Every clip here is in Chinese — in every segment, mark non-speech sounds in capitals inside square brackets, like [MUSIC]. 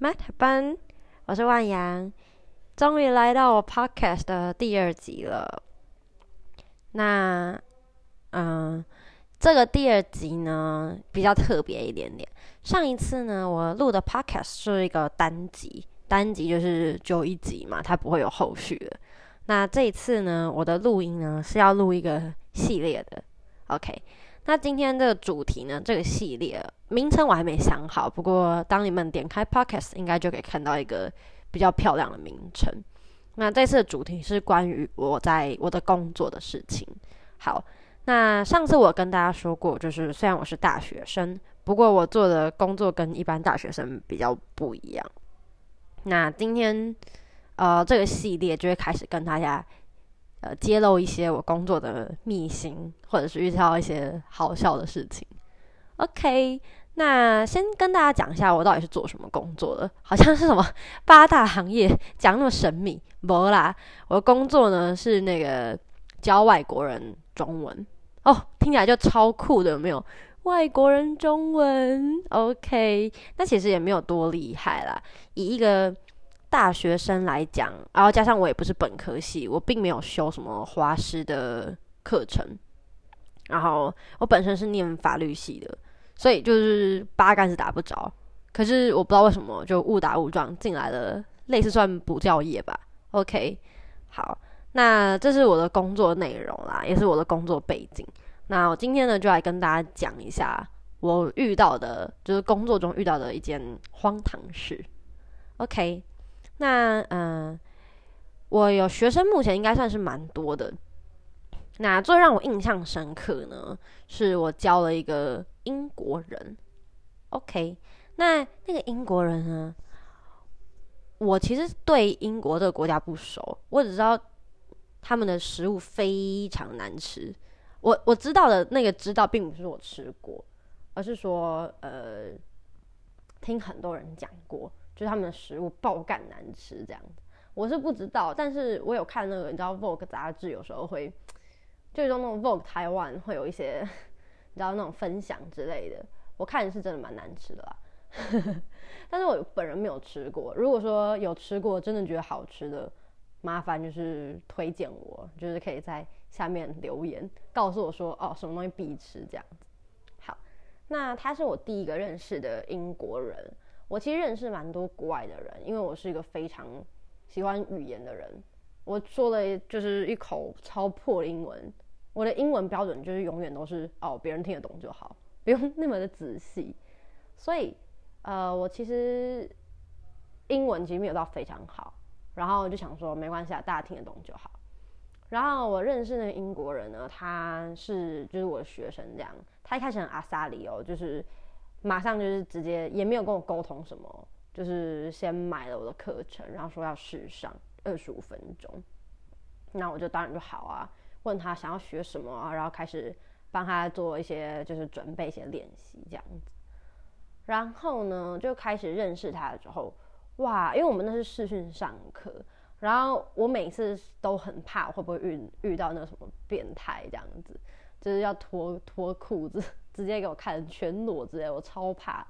麦特班，我是万阳，终于来到我 podcast 的第二集了。那，嗯，这个第二集呢比较特别一点点。上一次呢，我录的 podcast 是一个单集，单集就是就一集嘛，它不会有后续的。那这一次呢，我的录音呢是要录一个系列的。OK，那今天这个主题呢，这个系列。名称我还没想好，不过当你们点开 Podcast，应该就可以看到一个比较漂亮的名称。那这次的主题是关于我在我的工作的事情。好，那上次我跟大家说过，就是虽然我是大学生，不过我做的工作跟一般大学生比较不一样。那今天呃这个系列就会开始跟大家呃揭露一些我工作的秘辛，或者是遇到一些好笑的事情。OK。那先跟大家讲一下，我到底是做什么工作的？好像是什么 [LAUGHS] 八大行业，讲那么神秘，不啦。我的工作呢是那个教外国人中文哦，听起来就超酷的，有没有？外国人中文，OK。那其实也没有多厉害啦。以一个大学生来讲，然后加上我也不是本科系，我并没有修什么华师的课程，然后我本身是念法律系的。所以就是八竿子打不着，可是我不知道为什么就误打误撞进来了，类似算补教业吧。OK，好，那这是我的工作内容啦，也是我的工作背景。那我今天呢就来跟大家讲一下我遇到的，就是工作中遇到的一件荒唐事。OK，那嗯，我有学生，目前应该算是蛮多的。那最让我印象深刻呢，是我教了一个。英国人，OK，那那个英国人呢？我其实对英国这个国家不熟，我只知道他们的食物非常难吃。我我知道的那个知道，并不是我吃过，而是说呃，听很多人讲过，就是他们的食物爆干难吃这样子。我是不知道，但是我有看那个，你知道 Vogue 杂志有时候会，就种那种 Vogue 台湾会有一些。你知道那种分享之类的，我看是真的蛮难吃的啦。[LAUGHS] 但是我本人没有吃过。如果说有吃过，真的觉得好吃的，麻烦就是推荐我，就是可以在下面留言告诉我说，哦，什么东西必吃这样子。好，那他是我第一个认识的英国人。我其实认识蛮多国外的人，因为我是一个非常喜欢语言的人。我说了就是一口超破英文。我的英文标准就是永远都是哦，别人听得懂就好，不用那么的仔细。所以，呃，我其实英文其实没有到非常好，然后就想说没关系啊，大家听得懂就好。然后我认识那个英国人呢，他是就是我的学生这样，他一开始很阿萨里哦，就是马上就是直接也没有跟我沟通什么，就是先买了我的课程，然后说要试上二十五分钟，那我就当然就好啊。问他想要学什么啊，然后开始帮他做一些，就是准备一些练习这样子。然后呢，就开始认识他的时候，哇，因为我们那是视讯上课，然后我每次都很怕会不会遇遇到那什么变态这样子，就是要脱脱裤子直接给我看全裸之类，我超怕。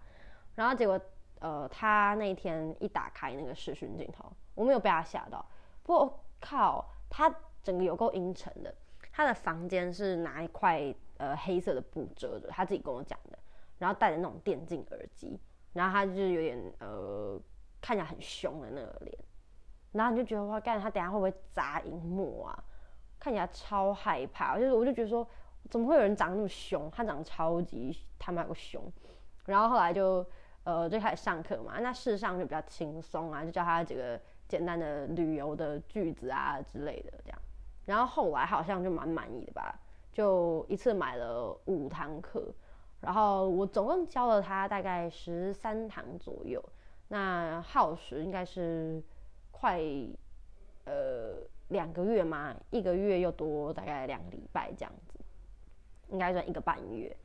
然后结果，呃，他那天一打开那个视讯镜头，我没有被他吓到，不过靠他。整个有够阴沉的，他的房间是拿一块呃黑色的布遮着，他自己跟我讲的，然后戴着那种电竞耳机，然后他就是有点呃看起来很凶的那个脸，然后你就觉得哇，干他等下会不会砸荧幕啊？看起来超害怕，就是我就觉得说，怎么会有人长那么凶？他长得超级他妈个凶，然后后来就呃就开始上课嘛，那事实上就比较轻松啊，就教他几个简单的旅游的句子啊之类的这样。然后后来好像就蛮满意的吧，就一次买了五堂课，然后我总共教了他大概十三堂左右，那耗时应该是快呃两个月嘛，一个月又多大概两个礼拜这样，应该算一个半月。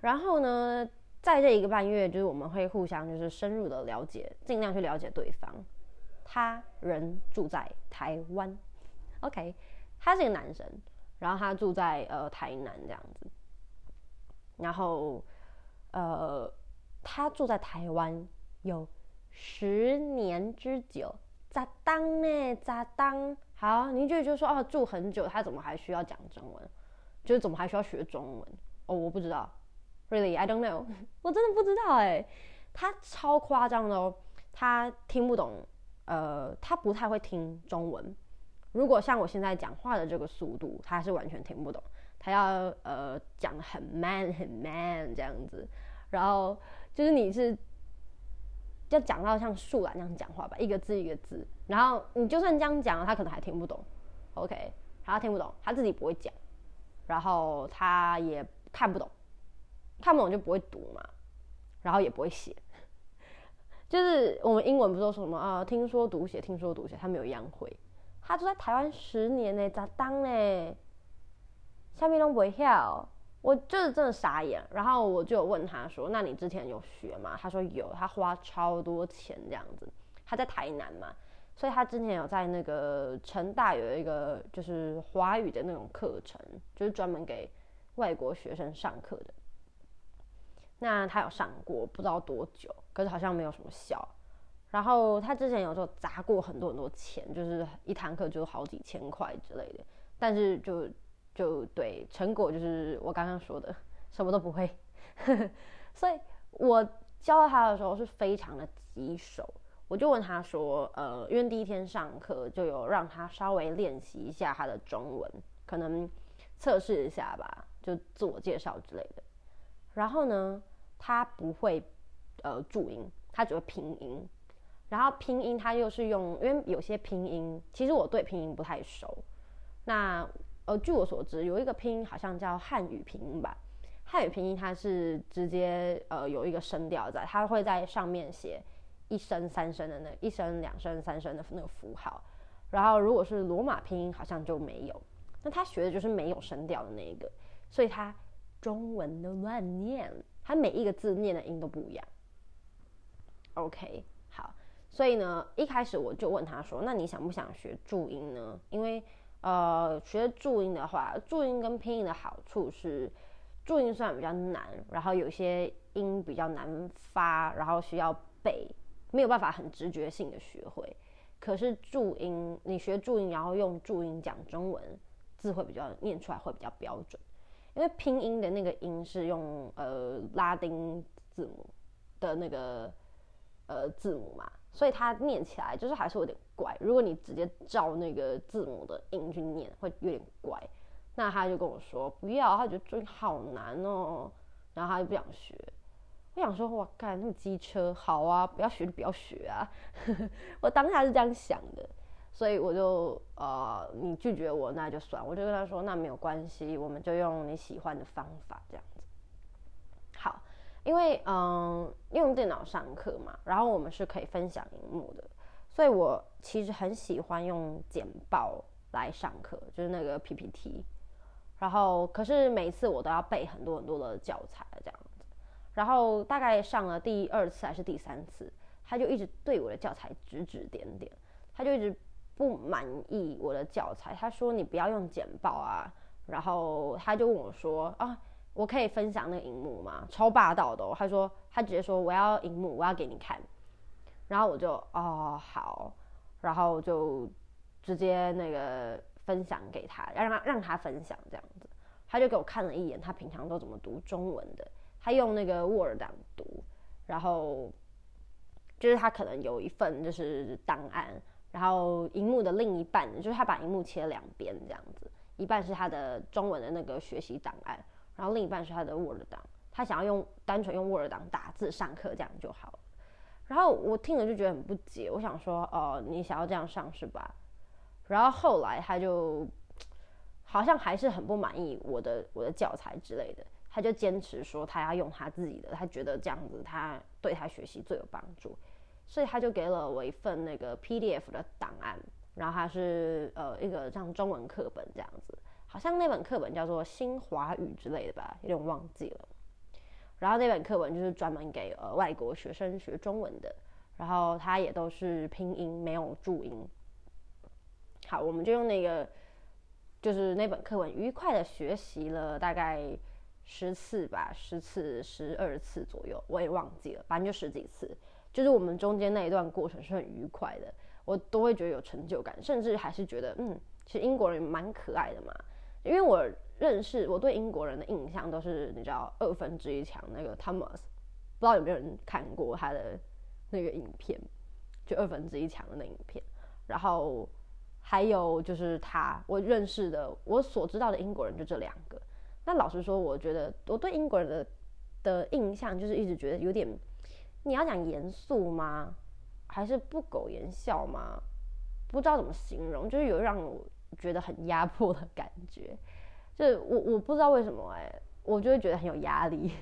然后呢，在这一个半月，就是我们会互相就是深入的了解，尽量去了解对方。他人住在台湾，OK。他是一个男生，然后他住在呃台南这样子，然后呃他住在台湾有十年之久，咋当呢？咋当？好，你就就说哦，住很久，他怎么还需要讲中文？就是怎么还需要学中文？哦，我不知道，Really I don't know，[LAUGHS] 我真的不知道哎。他超夸张的哦，他听不懂，呃，他不太会听中文。如果像我现在讲话的这个速度，他是完全听不懂。他要呃讲很 man 很 man 这样子，然后就是你是要讲到像树懒那样讲话吧，一个字一个字。然后你就算这样讲，他可能还听不懂。OK，他听不懂，他自己不会讲，然后他也看不懂，看不懂就不会读嘛，然后也不会写。就是我们英文不是说什么啊？听说读写，听说读写，他没有一样会。他住在台湾十年呢，咋当呢？下面都不会跳，我就是真的傻眼。然后我就问他说：“那你之前有学吗？”他说有，他花超多钱这样子。他在台南嘛，所以他之前有在那个成大有一个就是华语的那种课程，就是专门给外国学生上课的。那他有上过，不知道多久，可是好像没有什么效。然后他之前有时候砸过很多很多钱，就是一堂课就好几千块之类的。但是就就对成果就是我刚刚说的，什么都不会。[LAUGHS] 所以我教他的时候是非常的棘手。我就问他说：“呃，因为第一天上课就有让他稍微练习一下他的中文，可能测试一下吧，就自我介绍之类的。”然后呢，他不会呃注音，他只会拼音。然后拼音他又是用，因为有些拼音其实我对拼音不太熟。那呃，据我所知，有一个拼音好像叫汉语拼音吧。汉语拼音它是直接呃有一个声调在，它会在上面写一声三声的那一声两声三声的那个符号。然后如果是罗马拼音好像就没有。那他学的就是没有声调的那一个，所以他。中文的乱念，他每一个字念的音都不一样。OK，好，所以呢，一开始我就问他说：“那你想不想学注音呢？”因为呃，学注音的话，注音跟拼音的好处是，注音虽然比较难，然后有些音比较难发，然后需要背，没有办法很直觉性的学会。可是注音，你学注音，然后用注音讲中文，字会比较念出来会比较标准。因为拼音的那个音是用呃拉丁字母的那个呃字母嘛，所以它念起来就是还是有点怪。如果你直接照那个字母的音去念，会有点怪。那他就跟我说不要，他觉得注音好难哦，然后他就不想学。我想说，哇，干那么机车，好啊，不要学就不要学啊。[LAUGHS] 我当下是这样想的。所以我就呃，你拒绝我那就算，我就跟他说那没有关系，我们就用你喜欢的方法这样子。好，因为嗯用电脑上课嘛，然后我们是可以分享荧幕的，所以我其实很喜欢用简报来上课，就是那个 PPT。然后可是每次我都要背很多很多的教材这样，然后大概上了第二次还是第三次，他就一直对我的教材指指点点，他就一直。不满意我的教材，他说你不要用简报啊，然后他就问我说啊，我可以分享那个荧幕吗？超霸道的哦，他说他直接说我要荧幕，我要给你看，然后我就哦好，然后就直接那个分享给他，让他让他分享这样子，他就给我看了一眼，他平常都怎么读中文的，他用那个 Word 档读，然后就是他可能有一份就是档案。然后荧幕的另一半，就是他把荧幕切两边这样子，一半是他的中文的那个学习档案，然后另一半是他的 Word 档。他想要用单纯用 Word 档打字上课这样就好了。然后我听了就觉得很不解，我想说，哦，你想要这样上是吧？然后后来他就好像还是很不满意我的我的教材之类的，他就坚持说他要用他自己的，他觉得这样子他对他学习最有帮助。所以他就给了我一份那个 PDF 的档案，然后它是呃一个像中文课本这样子，好像那本课本叫做新华语之类的吧，有点忘记了。然后那本课本就是专门给呃外国学生学中文的，然后它也都是拼音，没有注音。好，我们就用那个就是那本课本愉快的学习了大概十次吧，十次十二次左右，我也忘记了，反正就十几次。就是我们中间那一段过程是很愉快的，我都会觉得有成就感，甚至还是觉得，嗯，其实英国人蛮可爱的嘛。因为我认识，我对英国人的印象都是你知道二分之一强那个 Thomas，不知道有没有人看过他的那个影片，就二分之一强的那影片。然后还有就是他，我认识的，我所知道的英国人就这两个。那老实说，我觉得我对英国人的的印象就是一直觉得有点。你要讲严肃吗？还是不苟言笑吗？不知道怎么形容，就是有让我觉得很压迫的感觉。就是我我不知道为什么哎，我就会觉得很有压力。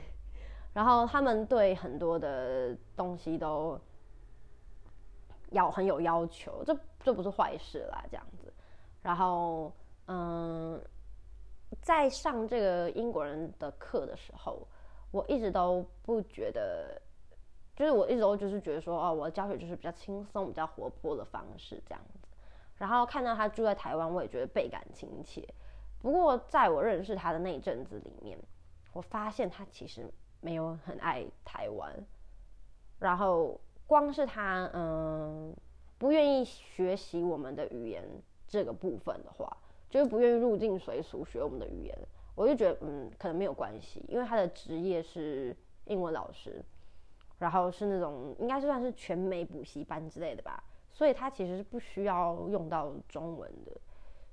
然后他们对很多的东西都要很有要求，这这不是坏事啦，这样子。然后嗯，在上这个英国人的课的时候，我一直都不觉得。就是我一直都就是觉得说，哦，我的教学就是比较轻松、比较活泼的方式这样子。然后看到他住在台湾，我也觉得倍感亲切。不过在我认识他的那一阵子里面，我发现他其实没有很爱台湾。然后光是他，嗯，不愿意学习我们的语言这个部分的话，就是不愿意入境随俗学我们的语言，我就觉得，嗯，可能没有关系，因为他的职业是英文老师。然后是那种应该算是全美补习班之类的吧，所以他其实是不需要用到中文的，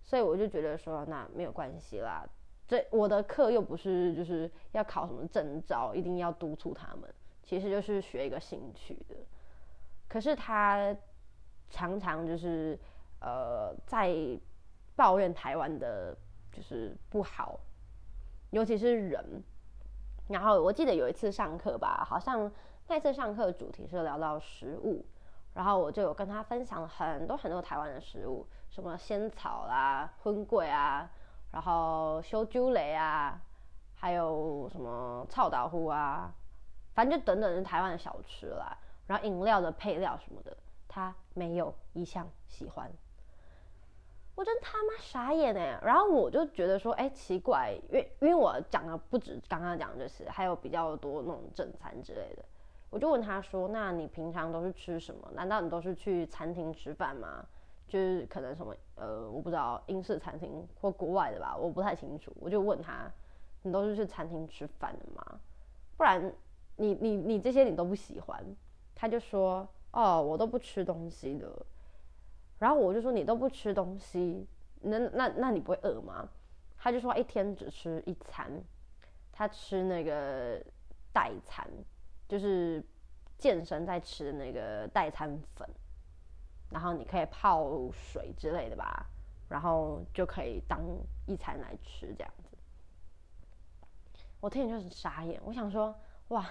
所以我就觉得说那没有关系啦，这我的课又不是就是要考什么证照，一定要督促他们，其实就是学一个兴趣的。可是他常常就是呃在抱怨台湾的就是不好，尤其是人。然后我记得有一次上课吧，好像。那次上课主题是聊到食物，然后我就有跟他分享很多很多台湾的食物，什么仙草啦、荤桂啊，然后修猪雷啊，还有什么臭豆腐啊，反正就等等是台湾的小吃啦。然后饮料的配料什么的，他没有一项喜欢，我真他妈傻眼哎！然后我就觉得说，哎，奇怪，因为因为我讲的不止刚刚讲的是，还有比较多那种正餐之类的。我就问他说：“那你平常都是吃什么？难道你都是去餐厅吃饭吗？就是可能什么呃，我不知道英式餐厅或国外的吧，我不太清楚。我就问他：你都是去餐厅吃饭的吗？不然你你你这些你都不喜欢？他就说：哦，我都不吃东西的。然后我就说：你都不吃东西，那那那你不会饿吗？他就说：一天只吃一餐，他吃那个代餐。”就是健身在吃的那个代餐粉，然后你可以泡水之类的吧，然后就可以当一餐来吃这样子。我听就很傻眼，我想说，哇，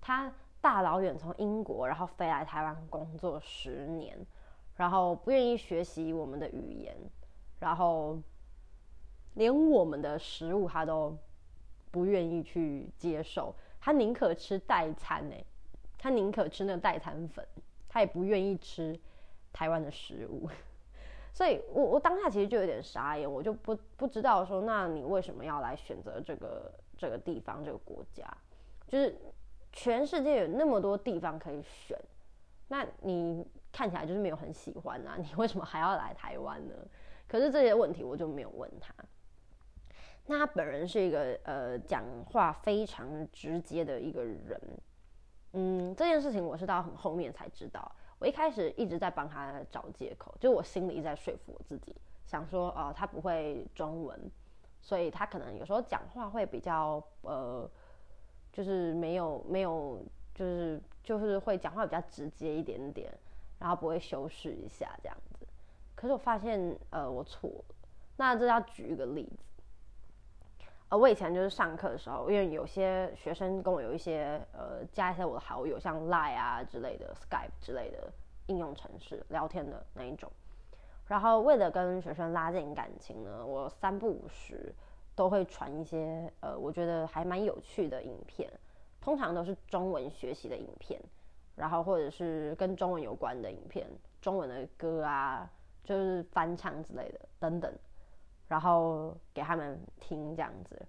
他大老远从英国，然后飞来台湾工作十年，然后不愿意学习我们的语言，然后连我们的食物他都不愿意去接受。他宁可吃代餐呢，他宁可吃那个代餐粉，他也不愿意吃台湾的食物。[LAUGHS] 所以，我我当下其实就有点傻眼，我就不不知道说，那你为什么要来选择这个这个地方这个国家？就是全世界有那么多地方可以选，那你看起来就是没有很喜欢啊，[LAUGHS] 你为什么还要来台湾呢？可是这些问题我就没有问他。那他本人是一个呃讲话非常直接的一个人，嗯，这件事情我是到很后面才知道。我一开始一直在帮他找借口，就我心里一直在说服我自己，想说哦，他不会中文，所以他可能有时候讲话会比较呃，就是没有没有，就是就是会讲话比较直接一点点，然后不会修饰一下这样子。可是我发现呃我错了，那这要举一个例子。呃，我以前就是上课的时候，因为有些学生跟我有一些呃加一些我的好友，像 Line 啊之类的、Skype 之类的应用程式聊天的那一种。然后为了跟学生拉近感情呢，我三不五时都会传一些呃我觉得还蛮有趣的影片，通常都是中文学习的影片，然后或者是跟中文有关的影片，中文的歌啊，就是翻唱之类的等等。然后给他们听这样子，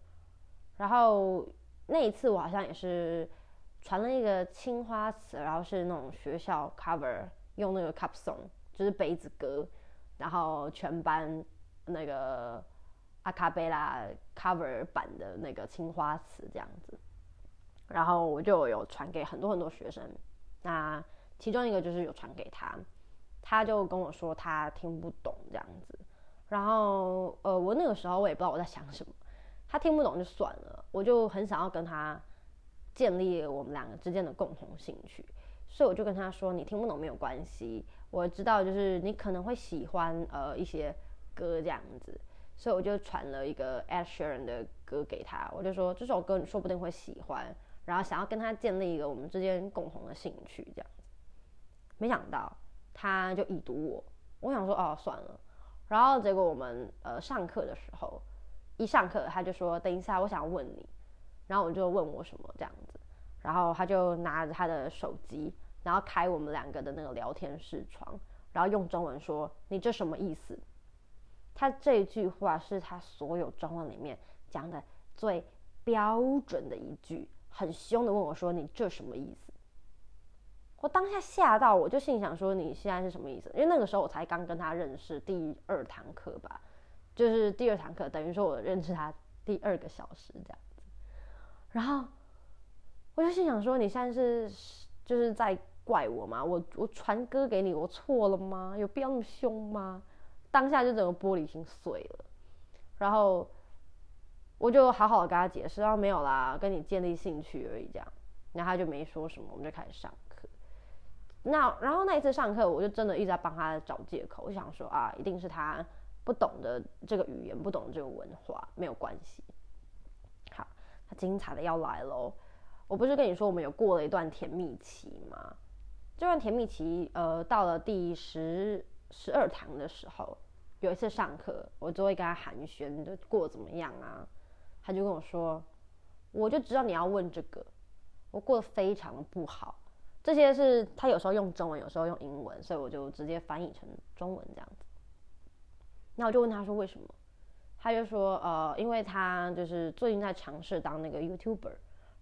然后那一次我好像也是传了一个青花瓷，然后是那种学校 cover 用那个 cup song，就是杯子歌，然后全班那个阿卡贝拉 cover 版的那个青花瓷这样子，然后我就有传给很多很多学生，那其中一个就是有传给他，他就跟我说他听不懂这样子，然后呃我那个时候我也不知道我在想什么，他听不懂就算了，我就很想要跟他。建立我们两个之间的共同兴趣，所以我就跟他说：“你听不懂没有关系，我知道就是你可能会喜欢呃一些歌这样子，所以我就传了一个 Ed Sheeran 的歌给他，我就说这首歌你说不定会喜欢，然后想要跟他建立一个我们之间共同的兴趣这样子。没想到他就已读我，我想说哦算了，然后结果我们呃上课的时候一上课他就说等一下我想问你。”然后我就问我什么这样子，然后他就拿着他的手机，然后开我们两个的那个聊天视窗，然后用中文说：“你这什么意思？”他这句话是他所有中文里面讲的最标准的一句，很凶的问我说：“你这什么意思？”我当下吓到，我就心想说：“你现在是什么意思？”因为那个时候我才刚跟他认识第二堂课吧，就是第二堂课，等于说我认识他第二个小时这样子。然后我就心想说：“你现在是就是在怪我吗？我我传歌给你，我错了吗？有必要那么凶吗？”当下就整个玻璃心碎了。然后我就好好的跟他解释：“然后，没有啦，跟你建立兴趣而已。”这样，然后他就没说什么，我们就开始上课。那然后那一次上课，我就真的一直在帮他找借口，我想说啊，一定是他不懂得这个语言，不懂这个文化，没有关系。好，他精彩的要来喽！我不是跟你说我们有过了一段甜蜜期吗？这段甜蜜期，呃，到了第十十二堂的时候，有一次上课，我就会跟他寒暄，就过怎么样啊？他就跟我说，我就知道你要问这个，我过得非常的不好。这些是他有时候用中文，有时候用英文，所以我就直接翻译成中文这样子。那我就问他说为什么？他就说，呃，因为他就是最近在尝试当那个 YouTuber，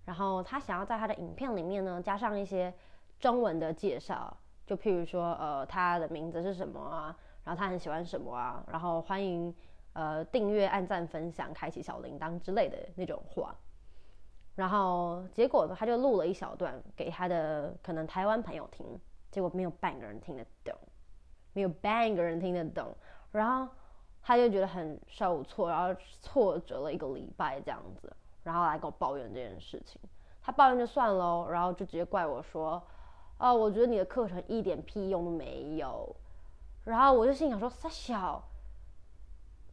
然后他想要在他的影片里面呢加上一些中文的介绍，就譬如说，呃，他的名字是什么啊，然后他很喜欢什么啊，然后欢迎呃订阅、按赞、分享、开启小铃铛之类的那种话。然后结果呢，他就录了一小段给他的可能台湾朋友听，结果没有半个人听得懂，没有半个人听得懂，然后。他就觉得很受挫，然后挫折了一个礼拜这样子，然后来跟我抱怨这件事情。他抱怨就算喽，然后就直接怪我说：“啊，我觉得你的课程一点屁用都没有。”然后我就心想说：“傻小，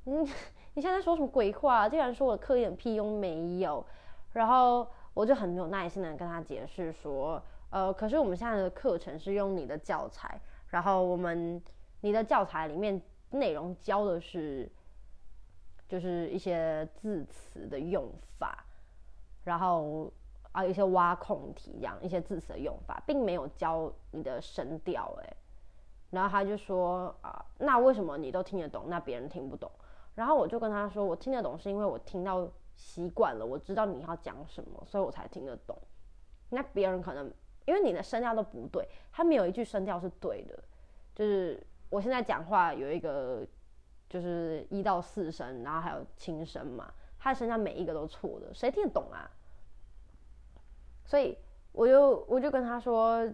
嗯，[LAUGHS] 你现在说什么鬼话？竟然说我课一点屁用没有？”然后我就很有耐心的跟他解释说：“呃，可是我们现在的课程是用你的教材，然后我们你的教材里面。”内容教的是，就是一些字词的用法，然后啊一些挖空题这样一些字词的用法，并没有教你的声调哎。然后他就说啊，那为什么你都听得懂，那别人听不懂？然后我就跟他说，我听得懂是因为我听到习惯了，我知道你要讲什么，所以我才听得懂。那别人可能因为你的声调都不对，他没有一句声调是对的，就是。我现在讲话有一个，就是一到四声，然后还有轻声嘛，他的声调每一个都错的，谁听得懂啊？所以我就我就跟他说，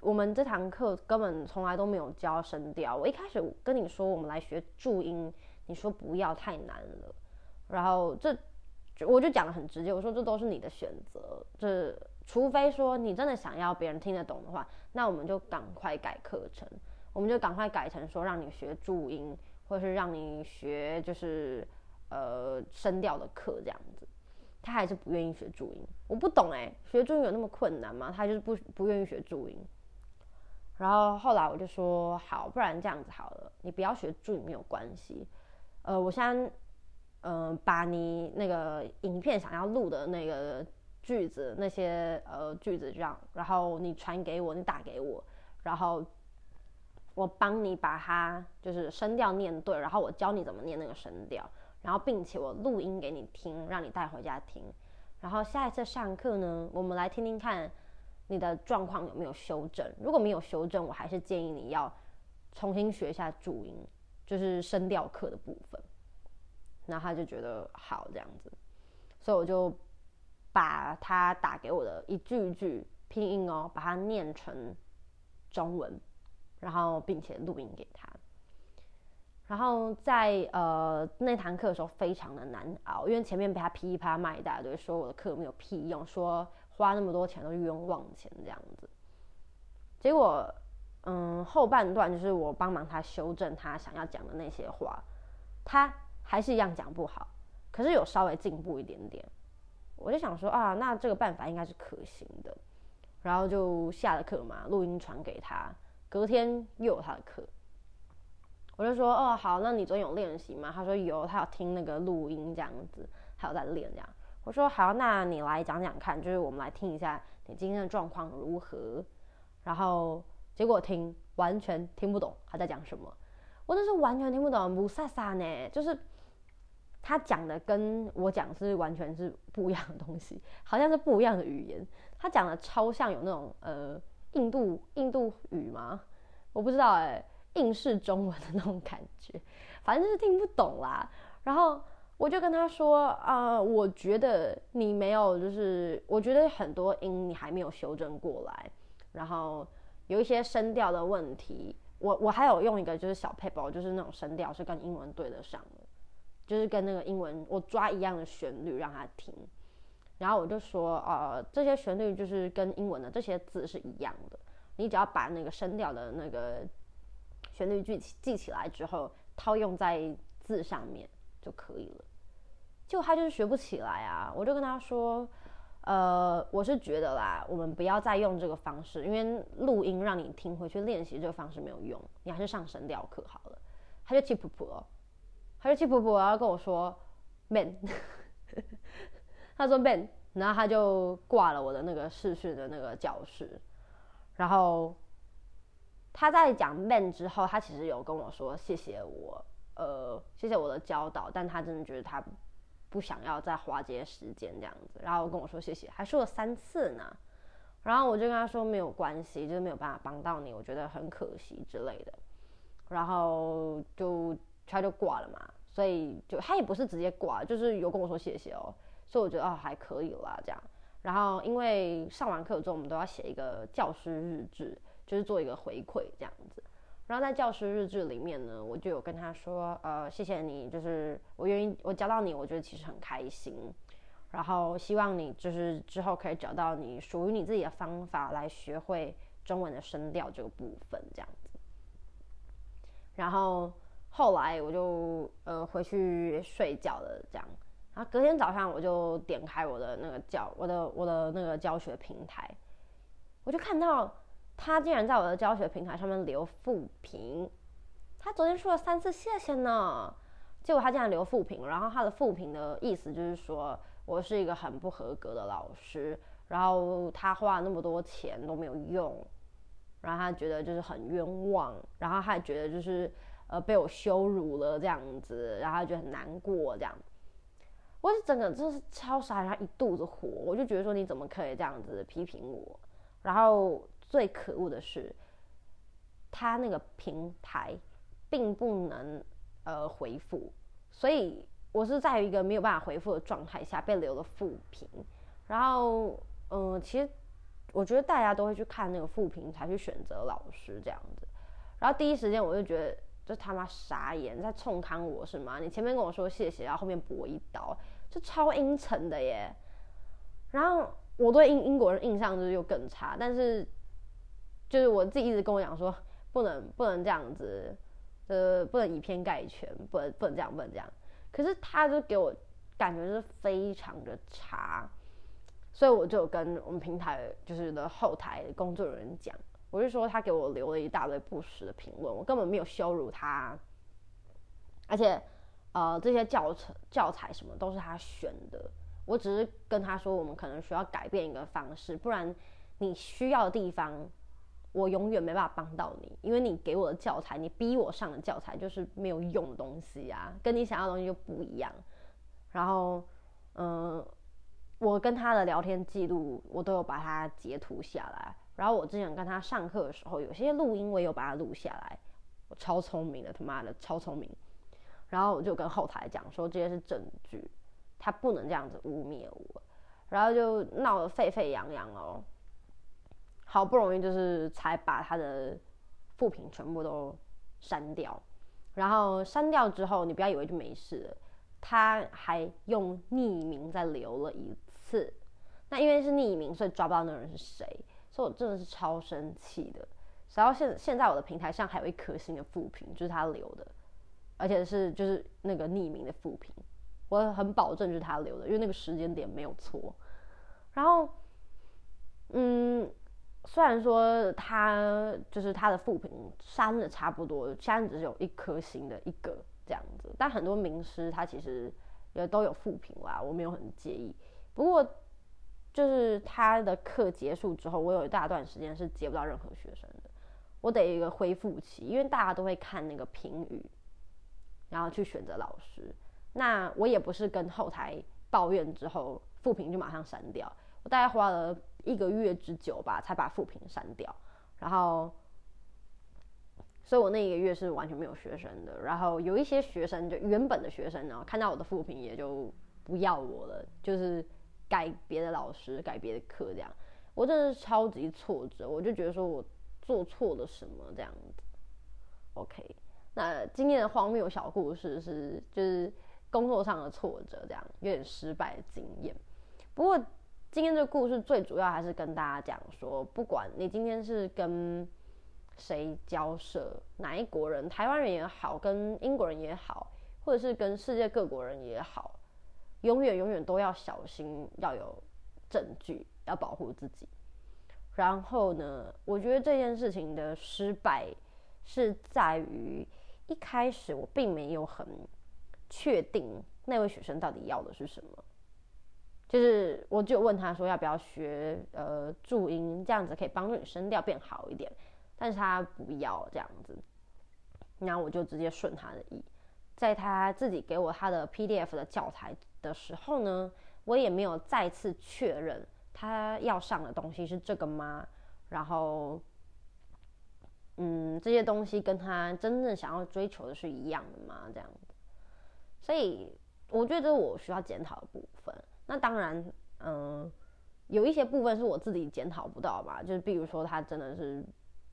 我们这堂课根本从来都没有教声调。我一开始跟你说我们来学注音，你说不要太难了，然后这我就讲的很直接，我说这都是你的选择，这除非说你真的想要别人听得懂的话，那我们就赶快改课程。我们就赶快改成说让你学注音，或是让你学就是呃声调的课这样子。他还是不愿意学注音，我不懂哎，学注音有那么困难吗？他就是不不愿意学注音。然后后来我就说好，不然这样子好了，你不要学注音没有关系。呃，我先嗯把你那个影片想要录的那个句子那些呃句子这样，然后你传给我，你打给我，然后。我帮你把它就是声调念对，然后我教你怎么念那个声调，然后并且我录音给你听，让你带回家听。然后下一次上课呢，我们来听听看，你的状况有没有修正？如果没有修正，我还是建议你要重新学一下注音，就是声调课的部分。然后他就觉得好这样子，所以我就把他打给我的一句一句拼音哦，把它念成中文，然后并且录音给他。然后在呃那堂课的时候非常的难熬，因为前面被他噼里啪啦骂一大堆，说我的课没有屁用，说花那么多钱都冤枉钱这样子。结果嗯后半段就是我帮忙他修正他想要讲的那些话，他。还是一样讲不好，可是有稍微进步一点点，我就想说啊，那这个办法应该是可行的，然后就下了课嘛，录音传给他，隔天又有他的课，我就说哦好，那你昨天有练习吗？他说有，他有听那个录音这样子，还有在练这样。我说好，那你来讲讲看，就是我们来听一下你今天的状况如何。然后结果听完全听不懂他在讲什么，我那是完全听不懂，不飒飒呢，就是。他讲的跟我讲是完全是不一样的东西，[LAUGHS] 好像是不一样的语言。他讲的超像有那种呃印度印度语吗？我不知道哎，印式中文的那种感觉，反正就是听不懂啦。然后我就跟他说啊，我觉得你没有，就是我觉得很多音你还没有修正过来，然后有一些声调的问题。我我还有用一个就是小配包，就是那种声调是跟英文对得上的。就是跟那个英文我抓一样的旋律让他听，然后我就说，呃，这些旋律就是跟英文的这些字是一样的，你只要把那个声调的那个旋律记记起来之后，套用在字上面就可以了。就他就是学不起来啊，我就跟他说，呃，我是觉得啦，我们不要再用这个方式，因为录音让你听回去练习这个方式没有用，你还是上声调课好了。他就气噗噗哦。他就气噗噗，然后跟我说 “man”，[LAUGHS] 他说 “man”，然后他就挂了我的那个试训的那个教室。然后他在讲 “man” 之后，他其实有跟我说谢谢我，呃，谢谢我的教导，但他真的觉得他不想要再花这些时间这样子。然后跟我说谢谢，还说了三次呢。然后我就跟他说没有关系，就是没有办法帮到你，我觉得很可惜之类的。然后就。他就挂了嘛，所以就他也不是直接挂，就是有跟我说谢谢哦，所以我觉得哦还可以啦这样。然后因为上完课之后，我们都要写一个教师日志，就是做一个回馈这样子。然后在教师日志里面呢，我就有跟他说，呃，谢谢你，就是我愿意我教到你，我觉得其实很开心。然后希望你就是之后可以找到你属于你自己的方法来学会中文的声调这个部分这样子。然后。后来我就呃回去睡觉了，这样，然后隔天早上我就点开我的那个教我的我的那个教学平台，我就看到他竟然在我的教学平台上面留负评，他昨天说了三次谢谢呢，结果他竟然留负评，然后他的负评的意思就是说我是一个很不合格的老师，然后他花了那么多钱都没有用，然后他觉得就是很冤枉，然后他还觉得就是。呃，被我羞辱了这样子，然后他就很难过这样。我是整个真是超傻，然后一肚子火，我就觉得说你怎么可以这样子批评我？然后最可恶的是，他那个平台并不能呃回复，所以我是在一个没有办法回复的状态下被留了负评。然后嗯，其实我觉得大家都会去看那个负评才去选择老师这样子。然后第一时间我就觉得。这他妈傻眼，在冲康我是吗？你前面跟我说谢谢，然后后面补一刀，就超阴沉的耶。然后我对英英国人印象就是又更差，但是就是我自己一直跟我讲说，不能不能这样子，呃，不能以偏概全，不能不能这样，不能这样。可是他就给我感觉是非常的差，所以我就跟我们平台就是的后台工作人员讲。我是说，他给我留了一大堆不实的评论，我根本没有羞辱他，而且，呃，这些教程、教材什么都是他选的，我只是跟他说，我们可能需要改变一个方式，不然你需要的地方，我永远没办法帮到你，因为你给我的教材，你逼我上的教材就是没有用的东西啊，跟你想要的东西就不一样。然后，嗯，我跟他的聊天记录，我都有把它截图下来。然后我之前跟他上课的时候，有些录音我也有把它录下来。我超聪明的，他妈的超聪明。然后我就跟后台讲说，这些是证据，他不能这样子污蔑我。然后就闹得沸沸扬扬哦。好不容易就是才把他的副评全部都删掉。然后删掉之后，你不要以为就没事了。他还用匿名再留了一次，那因为是匿名，所以抓不到那人是谁，所以我真的是超生气的。然后现现在我的平台上还有一颗星的副评，就是他留的，而且是就是那个匿名的副评，我很保证就是他留的，因为那个时间点没有错。然后，嗯，虽然说他就是他的副评删的差不多，现在只有一颗星的一个。这样子，但很多名师他其实也都有复评啦，我没有很介意。不过就是他的课结束之后，我有一大段时间是接不到任何学生的，我得一个恢复期，因为大家都会看那个评语，然后去选择老师。那我也不是跟后台抱怨之后复评就马上删掉，我大概花了一个月之久吧，才把复评删掉，然后。所以我那一个月是完全没有学生的，然后有一些学生就原本的学生呢，看到我的复评也就不要我了，就是改别的老师、改别的课这样。我真的是超级挫折，我就觉得说我做错了什么这样子。OK，那今天的荒谬小故事是就是工作上的挫折，这样有点失败的经验。不过今天这个故事最主要还是跟大家讲说，不管你今天是跟谁交涉？哪一国人？台湾人也好，跟英国人也好，或者是跟世界各国人也好，永远永远都要小心，要有证据，要保护自己。然后呢，我觉得这件事情的失败是在于一开始我并没有很确定那位学生到底要的是什么，就是我就问他说要不要学呃注音，这样子可以帮助你声调变好一点。但是他不要这样子，然后我就直接顺他的意，在他自己给我他的 PDF 的教材的时候呢，我也没有再次确认他要上的东西是这个吗？然后，嗯，这些东西跟他真正想要追求的是一样的吗？这样子，所以我觉得我需要检讨的部分。那当然，嗯，有一些部分是我自己检讨不到吧，就是比如说他真的是。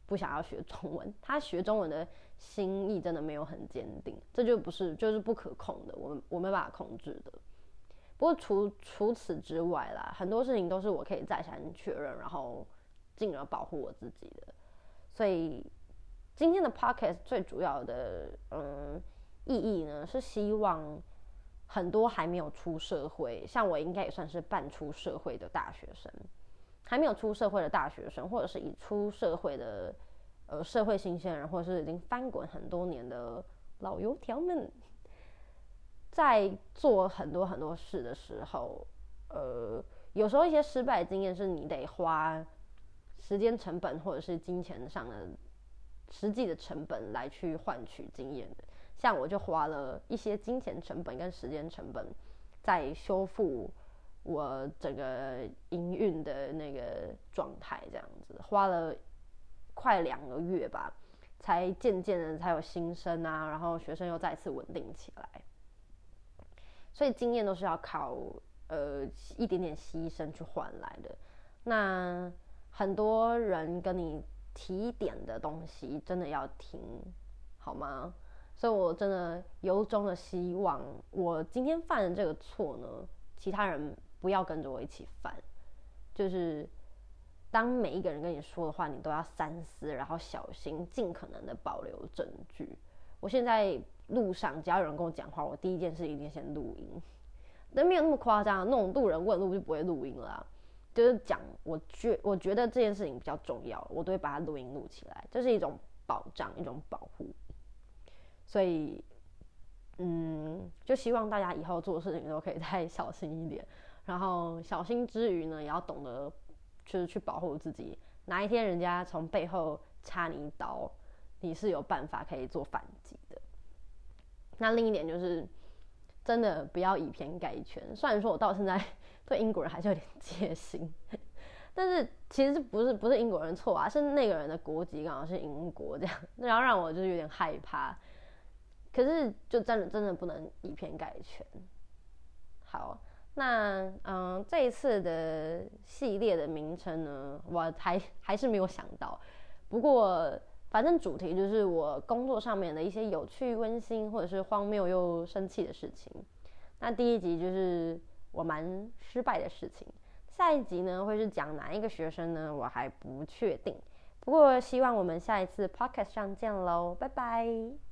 不想要学中文，他学中文的心意真的没有很坚定，这就不是就是不可控的，我我没办法控制的。不过除除此之外啦，很多事情都是我可以再三确认，然后进而保护我自己的。所以今天的 podcast 最主要的嗯意义呢，是希望很多还没有出社会，像我应该也算是半出社会的大学生。还没有出社会的大学生，或者是已出社会的呃社会新鲜人，或者是已经翻滚很多年的老油条们，在做很多很多事的时候，呃，有时候一些失败经验是你得花时间成本或者是金钱上的实际的成本来去换取经验的。像我就花了一些金钱成本跟时间成本在修复。我整个营运的那个状态这样子，花了快两个月吧，才渐渐的才有新生啊，然后学生又再次稳定起来。所以经验都是要靠呃一点点牺牲去换来的。那很多人跟你提点的东西，真的要听好吗？所以我真的由衷的希望，我今天犯的这个错呢，其他人。不要跟着我一起犯，就是当每一个人跟你说的话，你都要三思，然后小心，尽可能的保留证据。我现在路上只要有人跟我讲话，我第一件事一定先录音，但没有那么夸张，那种路人问路就不会录音了。就是讲，我觉我觉得这件事情比较重要，我都会把它录音录起来，这是一种保障，一种保护。所以，嗯，就希望大家以后做事情都可以再小心一点。然后小心之余呢，也要懂得就是去保护自己。哪一天人家从背后插你一刀，你是有办法可以做反击的。那另一点就是，真的不要以偏概全。虽然说我到现在对英国人还是有点戒心。[LAUGHS] 但是其实不是不是英国人错啊，是那个人的国籍刚好是英国这样，然后让我就是有点害怕。可是就真的真的不能以偏概全。好，那嗯，这一次的系列的名称呢，我还还是没有想到。不过反正主题就是我工作上面的一些有趣、温馨或者是荒谬又生气的事情。那第一集就是我蛮失败的事情。下一集呢，会是讲哪一个学生呢？我还不确定。不过希望我们下一次 podcast 上见喽，拜拜。